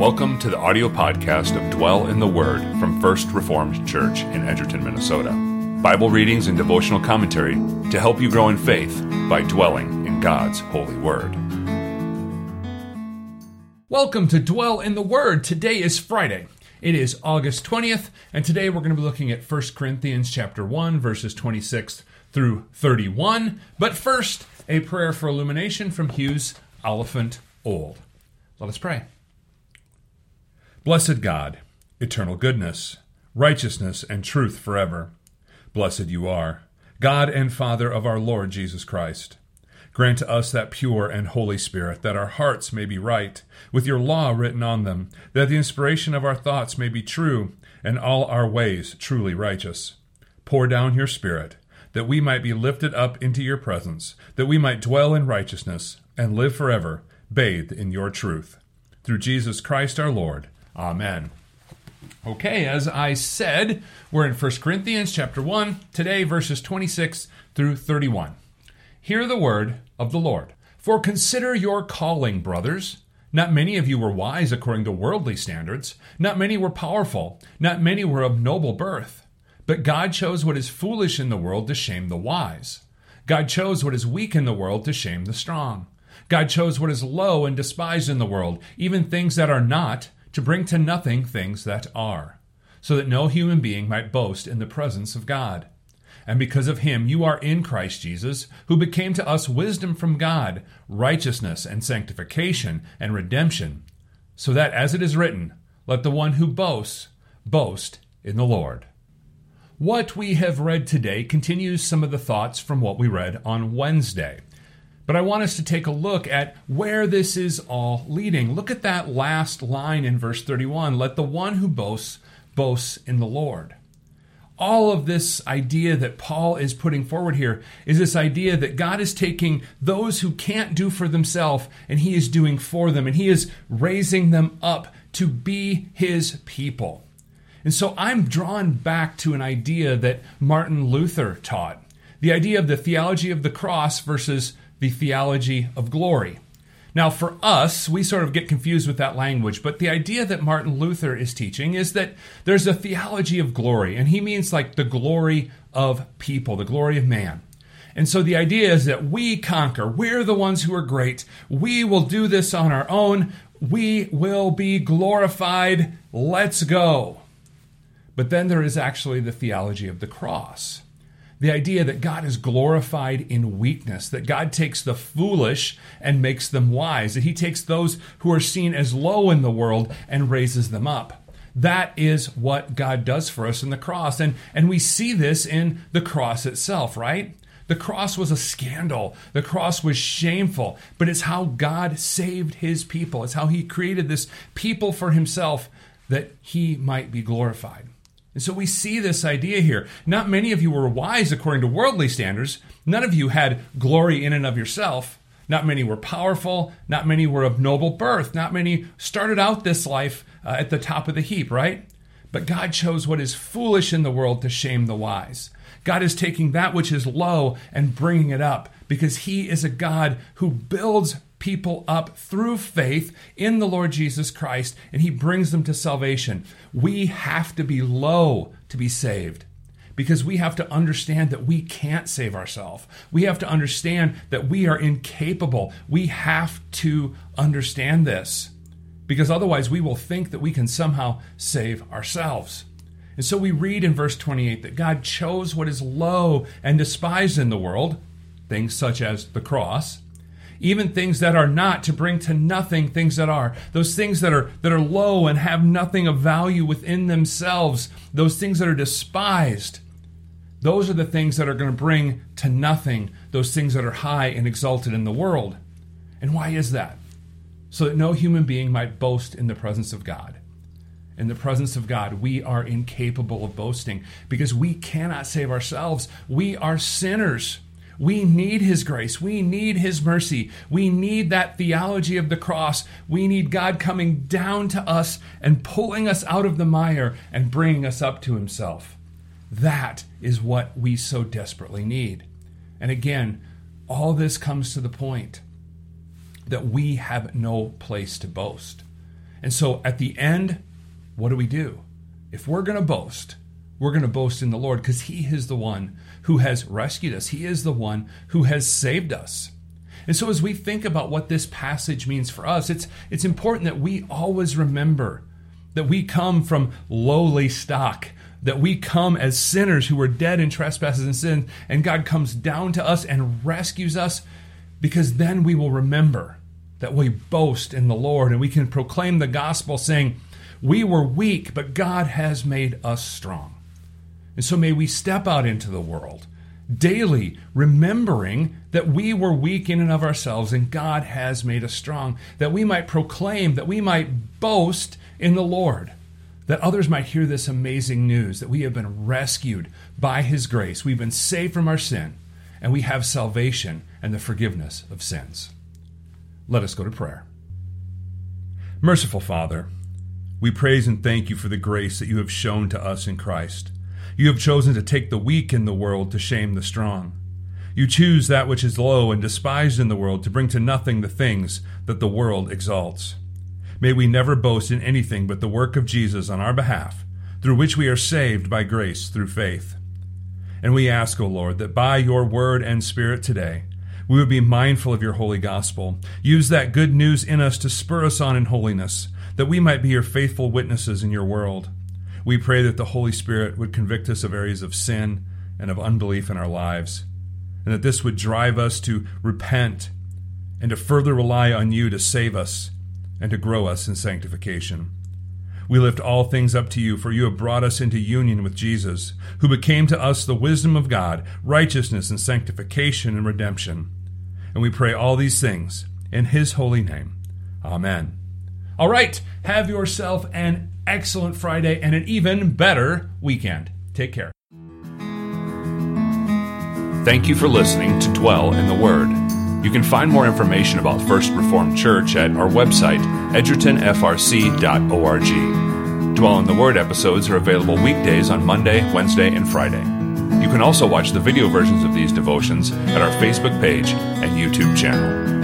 Welcome to the audio podcast of Dwell in the Word from First Reformed Church in Edgerton, Minnesota. Bible readings and devotional commentary to help you grow in faith by dwelling in God's holy word. Welcome to Dwell in the Word. Today is Friday. It is August 20th, and today we're going to be looking at 1 Corinthians chapter 1 verses 26 through 31. But first, a prayer for illumination from Hughes Oliphant Old. Let us pray. Blessed God, eternal goodness, righteousness, and truth forever. Blessed you are, God and Father of our Lord Jesus Christ. Grant to us that pure and holy Spirit, that our hearts may be right, with your law written on them, that the inspiration of our thoughts may be true, and all our ways truly righteous. Pour down your Spirit, that we might be lifted up into your presence, that we might dwell in righteousness, and live forever, bathed in your truth. Through Jesus Christ our Lord. Amen. Okay, as I said, we're in 1 Corinthians chapter 1, today verses 26 through 31. Hear the word of the Lord. For consider your calling, brothers. Not many of you were wise according to worldly standards. Not many were powerful. Not many were of noble birth. But God chose what is foolish in the world to shame the wise. God chose what is weak in the world to shame the strong. God chose what is low and despised in the world, even things that are not to bring to nothing things that are, so that no human being might boast in the presence of God. And because of him, you are in Christ Jesus, who became to us wisdom from God, righteousness and sanctification and redemption, so that, as it is written, let the one who boasts boast in the Lord. What we have read today continues some of the thoughts from what we read on Wednesday. But I want us to take a look at where this is all leading. Look at that last line in verse 31 let the one who boasts boasts in the Lord. All of this idea that Paul is putting forward here is this idea that God is taking those who can't do for themselves and he is doing for them, and he is raising them up to be his people. And so I'm drawn back to an idea that Martin Luther taught the idea of the theology of the cross versus the theology of glory. Now, for us, we sort of get confused with that language, but the idea that Martin Luther is teaching is that there's a theology of glory, and he means like the glory of people, the glory of man. And so the idea is that we conquer. We're the ones who are great. We will do this on our own. We will be glorified. Let's go. But then there is actually the theology of the cross the idea that God is glorified in weakness, that God takes the foolish and makes them wise, that He takes those who are seen as low in the world and raises them up. That is what God does for us in the cross. And, and we see this in the cross itself, right? The cross was a scandal. The cross was shameful, but it's how God saved his people. It's how he created this people for himself that he might be glorified. And so we see this idea here. Not many of you were wise according to worldly standards. None of you had glory in and of yourself. Not many were powerful. Not many were of noble birth. Not many started out this life uh, at the top of the heap, right? But God chose what is foolish in the world to shame the wise. God is taking that which is low and bringing it up because He is a God who builds people up through faith in the Lord Jesus Christ and he brings them to salvation. We have to be low to be saved because we have to understand that we can't save ourselves. We have to understand that we are incapable. We have to understand this because otherwise we will think that we can somehow save ourselves. And so we read in verse 28 that God chose what is low and despised in the world, things such as the cross even things that are not to bring to nothing things that are those things that are that are low and have nothing of value within themselves those things that are despised those are the things that are going to bring to nothing those things that are high and exalted in the world and why is that so that no human being might boast in the presence of God in the presence of God, we are incapable of boasting because we cannot save ourselves. We are sinners. We need His grace. We need His mercy. We need that theology of the cross. We need God coming down to us and pulling us out of the mire and bringing us up to Himself. That is what we so desperately need. And again, all this comes to the point that we have no place to boast. And so at the end, what do we do? If we're going to boast, we're going to boast in the Lord because He is the one who has rescued us. He is the one who has saved us. And so as we think about what this passage means for us, it's, it's important that we always remember that we come from lowly stock, that we come as sinners who were dead in trespasses and sin, and God comes down to us and rescues us because then we will remember that we boast in the Lord and we can proclaim the gospel saying, We were weak, but God has made us strong. And so may we step out into the world daily, remembering that we were weak in and of ourselves and God has made us strong, that we might proclaim, that we might boast in the Lord, that others might hear this amazing news that we have been rescued by His grace, we've been saved from our sin, and we have salvation and the forgiveness of sins. Let us go to prayer. Merciful Father, we praise and thank you for the grace that you have shown to us in Christ. You have chosen to take the weak in the world to shame the strong. You choose that which is low and despised in the world to bring to nothing the things that the world exalts. May we never boast in anything but the work of Jesus on our behalf, through which we are saved by grace through faith. And we ask, O Lord, that by your word and spirit today, we would be mindful of your holy gospel. Use that good news in us to spur us on in holiness, that we might be your faithful witnesses in your world. We pray that the Holy Spirit would convict us of areas of sin and of unbelief in our lives, and that this would drive us to repent and to further rely on you to save us and to grow us in sanctification. We lift all things up to you, for you have brought us into union with Jesus, who became to us the wisdom of God, righteousness and sanctification and redemption. And we pray all these things in his holy name. Amen. All right, have yourself an excellent Friday and an even better weekend. Take care. Thank you for listening to Dwell in the Word. You can find more information about First Reformed Church at our website, edgertonfrc.org. Dwell in the Word episodes are available weekdays on Monday, Wednesday, and Friday. You can also watch the video versions of these devotions at our Facebook page and YouTube channel.